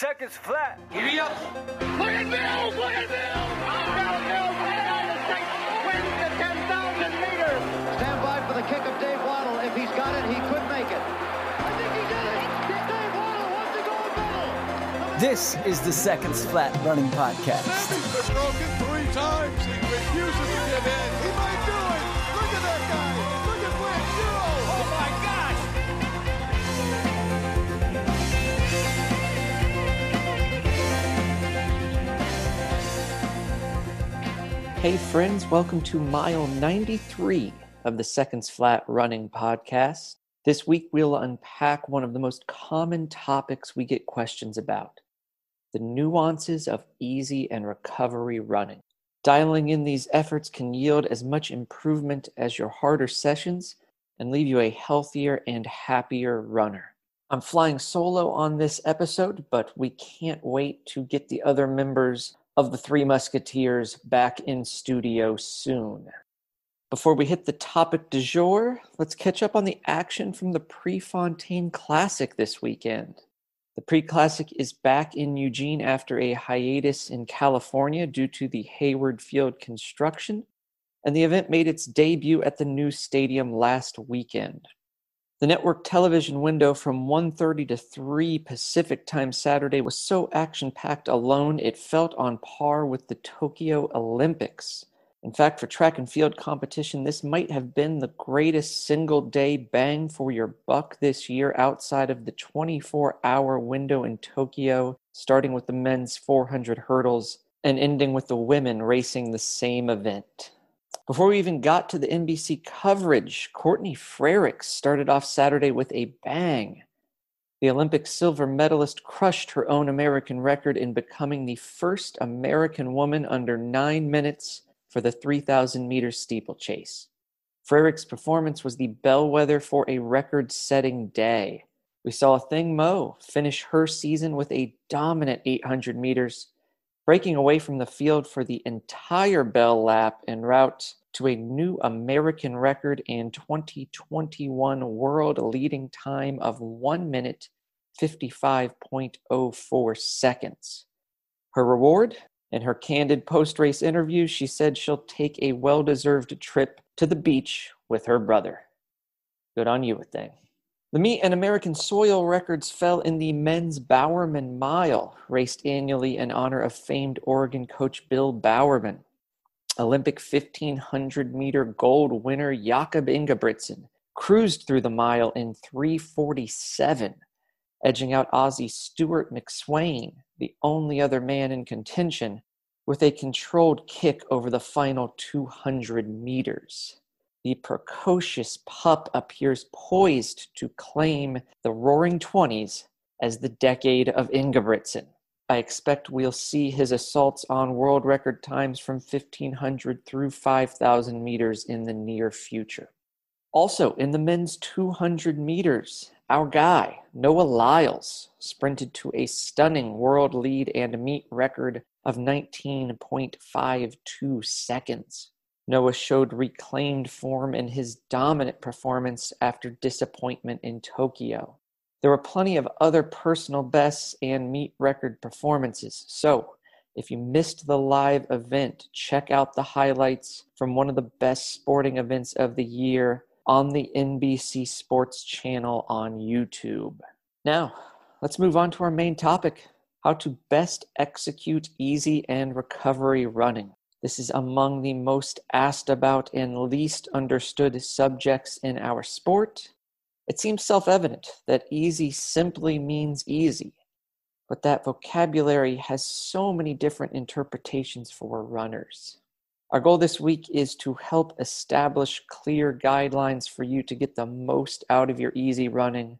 seconds flat. Giddy up. Look at Mills! Look at Mills! Bill Mills, the United States wins the 10,000 meters! Stand by for the kick of Dave Wottle. If he's got it, he could make it. I think he did it! Dave Wottle wants to go medal! This is the Seconds Flat Running Podcast. He's been broken three times. He refuses to give in. Hey, friends, welcome to mile 93 of the Seconds Flat Running Podcast. This week, we'll unpack one of the most common topics we get questions about the nuances of easy and recovery running. Dialing in these efforts can yield as much improvement as your harder sessions and leave you a healthier and happier runner. I'm flying solo on this episode, but we can't wait to get the other members of the Three Musketeers back in studio soon. Before we hit the topic du jour, let's catch up on the action from the Prefontaine Classic this weekend. The Pre Classic is back in Eugene after a hiatus in California due to the Hayward Field construction, and the event made its debut at the new stadium last weekend. The network television window from 1:30 to 3 Pacific time Saturday was so action-packed alone it felt on par with the Tokyo Olympics. In fact, for track and field competition, this might have been the greatest single day bang for your buck this year outside of the 24 hour window in Tokyo, starting with the men's 400 hurdles and ending with the women racing the same event. Before we even got to the NBC coverage, Courtney Frerichs started off Saturday with a bang. The Olympic silver medalist crushed her own American record in becoming the first American woman under nine minutes for the 3,000 meter steeplechase. Frerichs' performance was the bellwether for a record setting day. We saw Athing Mu finish her season with a dominant 800 meters, breaking away from the field for the entire bell lap en route to a new American record and 2021 world leading time of 1 minute 55.04 seconds. Her reward? In her candid post race interview, she said she'll take a well deserved trip to the beach with her brother. Good on you, Athing. The meet and American soil records fell in the men's Bowerman Mile, raced annually in honor of famed Oregon coach Bill Bowerman. Olympic 1500 meter gold winner Jakob Ingebrigtsen cruised through the mile in 347, edging out Aussie Stewart McSweyn, the only other man in contention, with a controlled kick over the final 200 meters. The precocious pup appears poised to claim the Roaring Twenties as the decade of Ingebrigtsen. I expect we'll see his assaults on world record times from 1500 through 5000 meters in the near future. Also, in the men's 200 meters, our guy, Noah Lyles, sprinted to a stunning world lead and meet record of 19.52 seconds. Noah showed reclaimed form in his dominant performance after disappointment in Tokyo. There were plenty of other personal bests and meet record performances, so if you missed the live event, check out the highlights from one of the best sporting events of the year on the NBC Sports channel on YouTube. Now, let's move on to our main topic how to best execute easy and recovery running. This is among the most asked about and least understood subjects in our sport. It seems self evident that easy simply means easy, but that vocabulary has so many different interpretations for runners. Our goal this week is to help establish clear guidelines for you to get the most out of your easy running,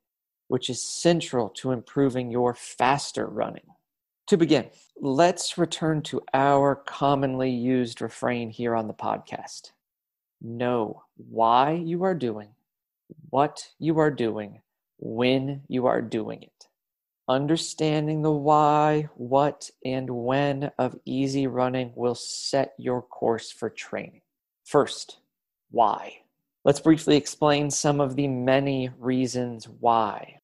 which is central to improving your faster running. To begin, let's return to our commonly used refrain here on the podcast. Know why you are doing, what you are doing, when you are doing it. Understanding the why, what, and when of easy running will set your course for training. First, why? Let's briefly explain some of the many reasons why.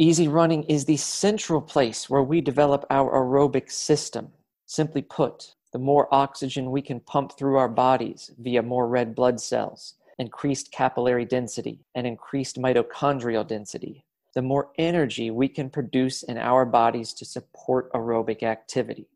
Easy running is the central place where we develop our aerobic system. Simply put, the more oxygen we can pump through our bodies via more red blood cells, increased capillary density, and increased mitochondrial density, the more energy we can produce in our bodies to support aerobic activity.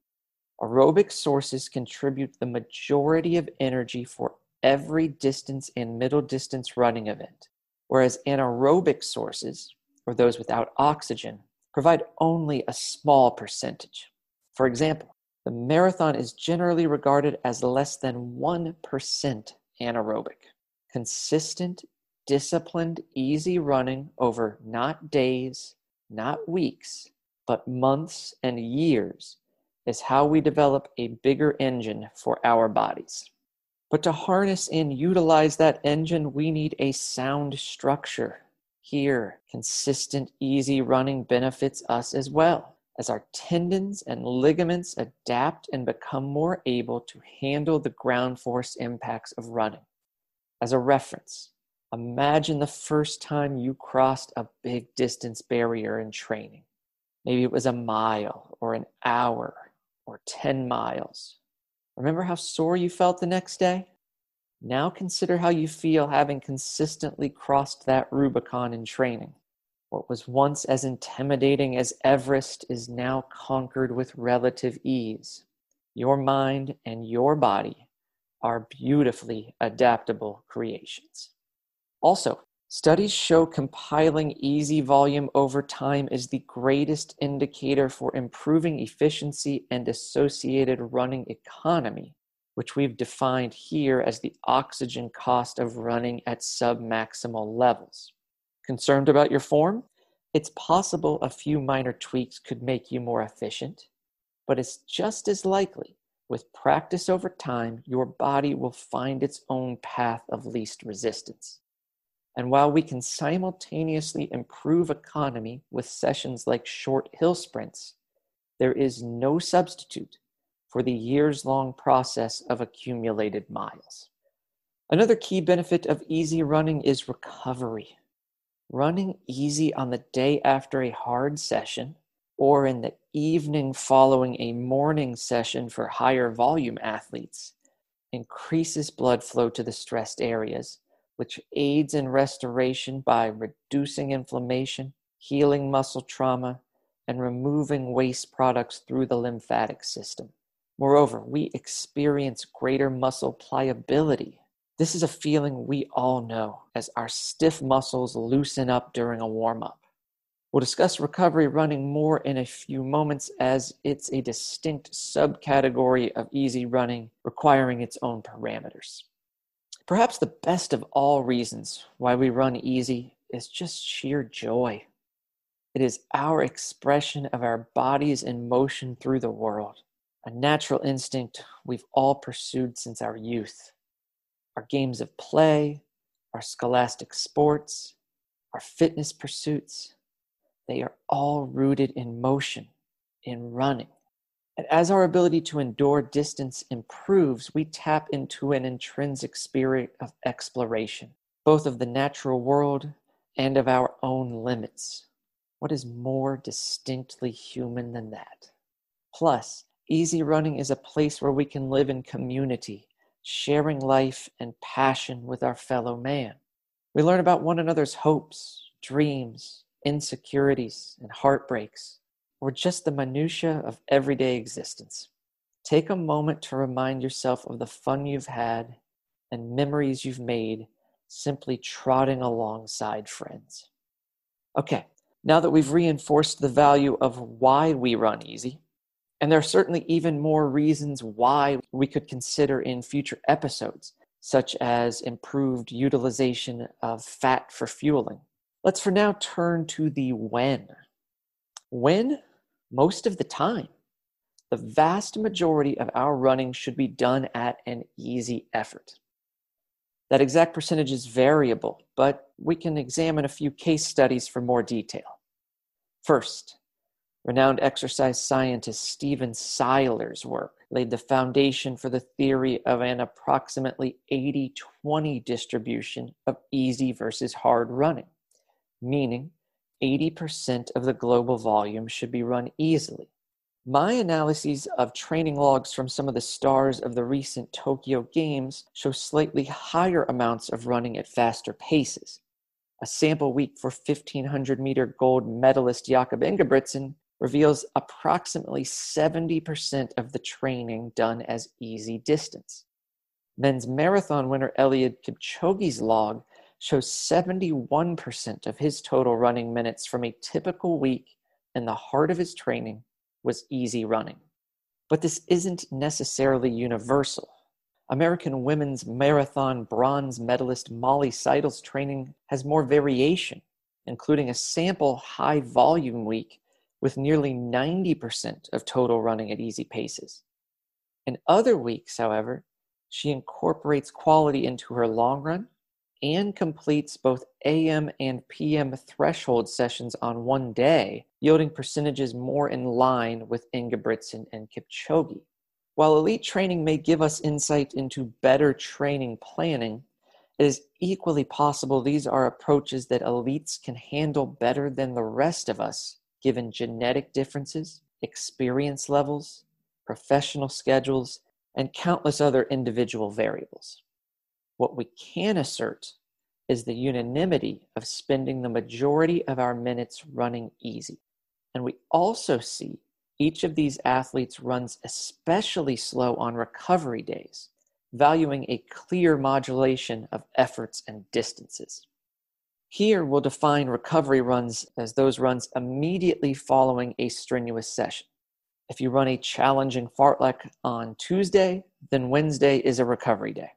Aerobic sources contribute the majority of energy for every distance and middle distance running event, whereas anaerobic sources, or those without oxygen, provide only a small percentage. For example, the marathon is generally regarded as less than 1% anaerobic. Consistent, disciplined, easy running over not days, not weeks, but months and years is how we develop a bigger engine for our bodies. But to harness and utilize that engine, we need a sound structure here, consistent, easy running benefits us as well, as our tendons and ligaments adapt and become more able to handle the ground force impacts of running. As a reference, imagine the first time you crossed a big distance barrier in training. Maybe it was a mile or an hour or 10 miles. Remember how sore you felt the next day? Now consider how you feel having consistently crossed that Rubicon in training. What was once as intimidating as Everest is now conquered with relative ease. Your mind and your body are beautifully adaptable creations. Also, studies show compiling easy volume over time is the greatest indicator for improving efficiency and associated running economy which we've defined here as the oxygen cost of running at submaximal levels. Concerned about your form? It's possible a few minor tweaks could make you more efficient, but it's just as likely with practice over time, your body will find its own path of least resistance. And while we can simultaneously improve economy with sessions like short hill sprints, there is no substitute for the years long process of accumulated miles. Another key benefit of easy running is recovery. Running easy on the day after a hard session or in the evening following a morning session for higher volume athletes increases blood flow to the stressed areas, which aids in restoration by reducing inflammation, healing muscle trauma, and removing waste products through the lymphatic system. Moreover, we experience greater muscle pliability. This is a feeling we all know as our stiff muscles loosen up during a warm up. We'll discuss recovery running more in a few moments as it's a distinct subcategory of easy running requiring its own parameters. Perhaps the best of all reasons why we run easy is just sheer joy. It is our expression of our bodies in motion through the world a natural instinct we've all pursued since our youth. Our games of play, our scholastic sports, our fitness pursuits, they are all rooted in motion, in running. And as our ability to endure distance improves, we tap into an intrinsic spirit of exploration, both of the natural world and of our own limits. What is more distinctly human than that? Plus, Easy running is a place where we can live in community, sharing life and passion with our fellow man. We learn about one another's hopes, dreams, insecurities, and heartbreaks, or just the minutiae of everyday existence. Take a moment to remind yourself of the fun you've had and memories you've made simply trotting alongside friends. Okay, now that we've reinforced the value of why we run easy, and there are certainly even more reasons why we could consider in future episodes, such as improved utilization of fat for fueling. Let's for now turn to the when. When? Most of the time. The vast majority of our running should be done at an easy effort. That exact percentage is variable, but we can examine a few case studies for more detail. First, Renowned exercise scientist Stephen Seiler's work laid the foundation for the theory of an approximately 80 20 distribution of easy versus hard running, meaning 80% of the global volume should be run easily. My analyses of training logs from some of the stars of the recent Tokyo Games show slightly higher amounts of running at faster paces. A sample week for 1500 meter gold medalist Jakob Ingebrigtsen reveals approximately 70% of the training done as easy distance. Men's marathon winner Eliud Kipchoge's log shows 71% of his total running minutes from a typical week in the heart of his training was easy running. But this isn't necessarily universal. American women's marathon bronze medalist Molly Seidel's training has more variation, including a sample high volume week with nearly 90% of total running at easy paces. In other weeks, however, she incorporates quality into her long run and completes both AM and PM threshold sessions on one day, yielding percentages more in line with Ingebrigtsen and Kipchoge. While elite training may give us insight into better training planning, it is equally possible these are approaches that elites can handle better than the rest of us given genetic differences, experience levels, professional schedules, and countless other individual variables. What we can assert is the unanimity of spending the majority of our minutes running easy. And we also see each of these athletes runs especially slow on recovery days, valuing a clear modulation of efforts and distances. Here, we'll define recovery runs as those runs immediately following a strenuous session. If you run a challenging fartlek on Tuesday, then Wednesday is a recovery day.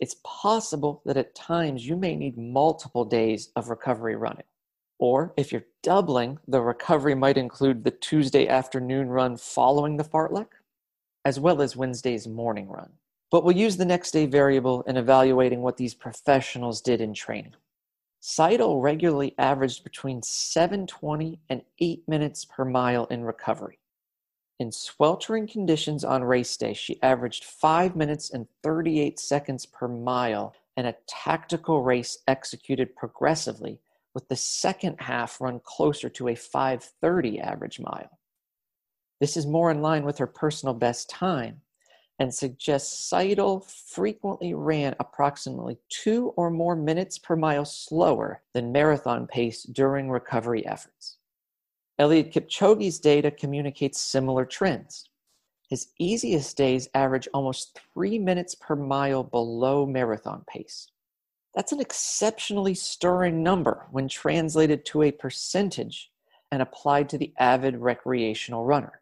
It's possible that at times you may need multiple days of recovery running. Or if you're doubling, the recovery might include the Tuesday afternoon run following the fartlek, as well as Wednesday's morning run. But we'll use the next day variable in evaluating what these professionals did in training. Seidel regularly averaged between 720 and 8 minutes per mile in recovery. In sweltering conditions on race day, she averaged 5 minutes and 38 seconds per mile in a tactical race executed progressively, with the second half run closer to a 530 average mile. This is more in line with her personal best time, and suggests Seidel frequently ran approximately two or more minutes per mile slower than marathon pace during recovery efforts. Eliud Kipchoge's data communicates similar trends. His easiest days average almost three minutes per mile below marathon pace. That's an exceptionally stirring number when translated to a percentage and applied to the avid recreational runner.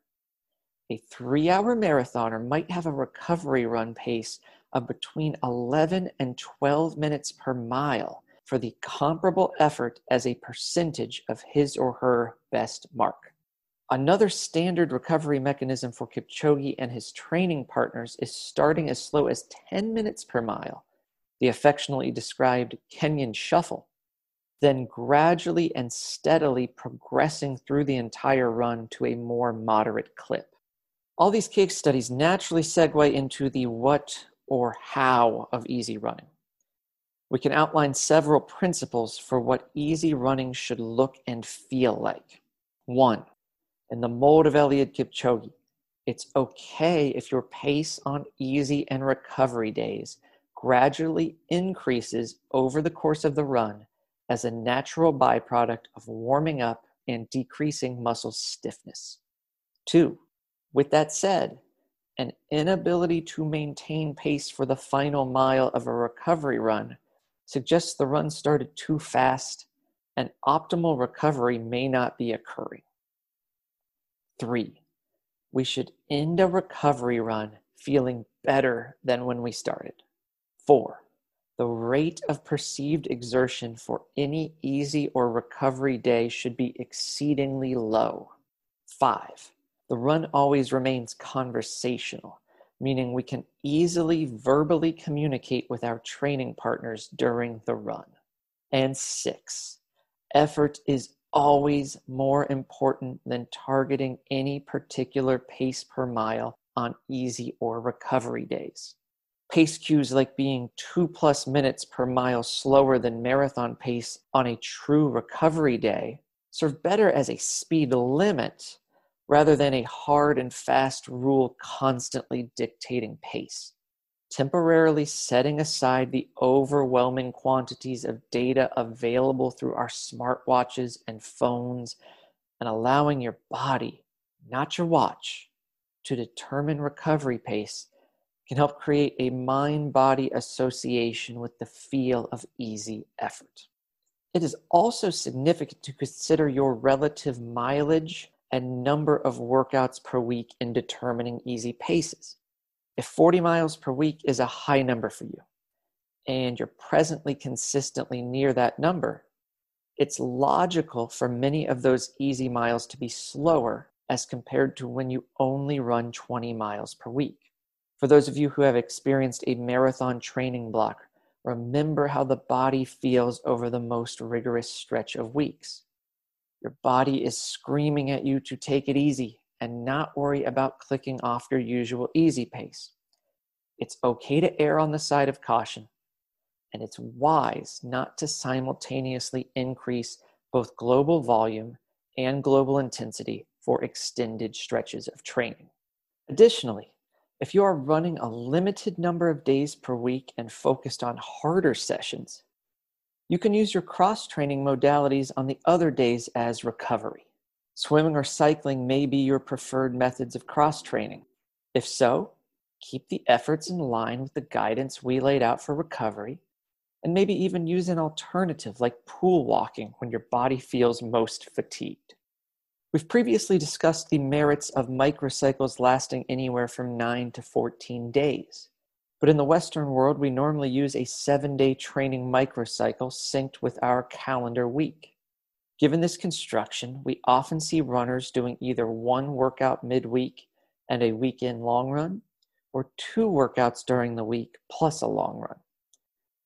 A three hour marathoner might have a recovery run pace of between 11 and 12 minutes per mile for the comparable effort as a percentage of his or her best mark. Another standard recovery mechanism for Kipchoge and his training partners is starting as slow as 10 minutes per mile, the affectionately described Kenyan shuffle, then gradually and steadily progressing through the entire run to a more moderate clip. All these case studies naturally segue into the what or how of easy running. We can outline several principles for what easy running should look and feel like. One, in the mold of Eliud Kipchoge, it's okay if your pace on easy and recovery days gradually increases over the course of the run as a natural byproduct of warming up and decreasing muscle stiffness. Two, with that said, an inability to maintain pace for the final mile of a recovery run suggests the run started too fast and optimal recovery may not be occurring. Three, we should end a recovery run feeling better than when we started. Four, the rate of perceived exertion for any easy or recovery day should be exceedingly low. Five, the run always remains conversational, meaning we can easily verbally communicate with our training partners during the run. And six, effort is always more important than targeting any particular pace per mile on easy or recovery days. Pace cues like being two plus minutes per mile slower than marathon pace on a true recovery day serve better as a speed limit rather than a hard and fast rule constantly dictating pace. Temporarily setting aside the overwhelming quantities of data available through our smartwatches and phones and allowing your body, not your watch, to determine recovery pace can help create a mind body association with the feel of easy effort. It is also significant to consider your relative mileage and number of workouts per week in determining easy paces. If 40 miles per week is a high number for you, and you're presently consistently near that number, it's logical for many of those easy miles to be slower as compared to when you only run 20 miles per week. For those of you who have experienced a marathon training block, remember how the body feels over the most rigorous stretch of weeks. Your body is screaming at you to take it easy and not worry about clicking off your usual easy pace. It's okay to err on the side of caution, and it's wise not to simultaneously increase both global volume and global intensity for extended stretches of training. Additionally, if you are running a limited number of days per week and focused on harder sessions, you can use your cross training modalities on the other days as recovery. Swimming or cycling may be your preferred methods of cross training. If so, keep the efforts in line with the guidance we laid out for recovery, and maybe even use an alternative like pool walking when your body feels most fatigued. We've previously discussed the merits of microcycles lasting anywhere from 9 to 14 days. But in the Western world, we normally use a seven day training microcycle synced with our calendar week. Given this construction, we often see runners doing either one workout midweek and a weekend long run, or two workouts during the week plus a long run.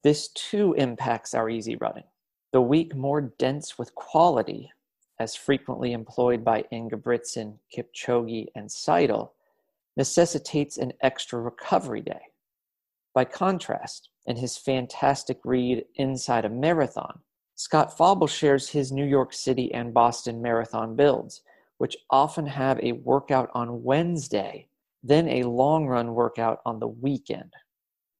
This too impacts our easy running. The week more dense with quality as frequently employed by Ingebrigtsen, Kipchoge, and Seidel, necessitates an extra recovery day. By contrast, in his fantastic read Inside a Marathon, Scott Fauble shares his New York City and Boston marathon builds, which often have a workout on Wednesday, then a long run workout on the weekend.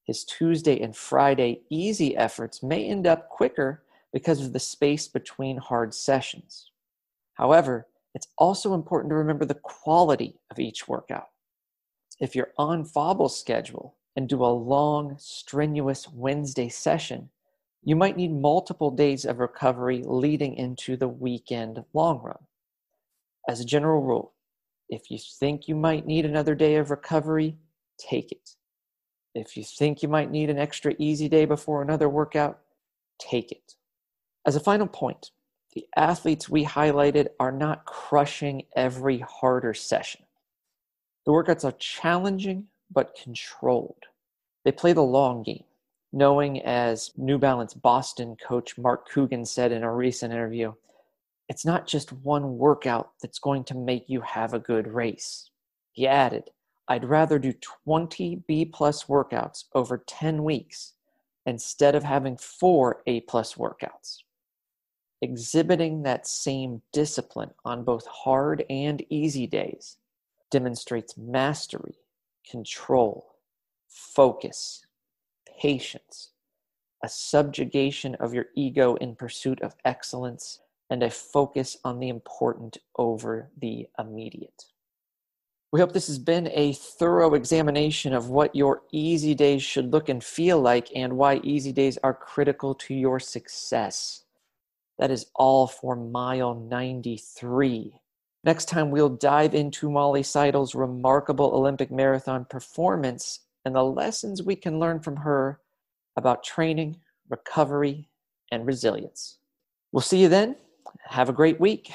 His Tuesday and Friday easy efforts may end up quicker because of the space between hard sessions. However, it's also important to remember the quality of each workout. If you're on Fauble's schedule and do a long, strenuous Wednesday session, you might need multiple days of recovery leading into the weekend long run. As a general rule, if you think you might need another day of recovery, take it. If you think you might need an extra easy day before another workout, take it. As a final point, the athletes we highlighted are not crushing every harder session. The workouts are challenging but controlled. They play the long game, knowing, as New Balance Boston coach Mark Coogan said in a recent interview, it's not just one workout that's going to make you have a good race. He added, I'd rather do 20 B plus workouts over 10 weeks instead of having four A plus workouts. Exhibiting that same discipline on both hard and easy days demonstrates mastery, control, focus, patience, a subjugation of your ego in pursuit of excellence, and a focus on the important over the immediate. We hope this has been a thorough examination of what your easy days should look and feel like and why easy days are critical to your success. That is all for mile 93. Next time, we'll dive into Molly Seidel's remarkable Olympic marathon performance and the lessons we can learn from her about training, recovery, and resilience. We'll see you then. Have a great week.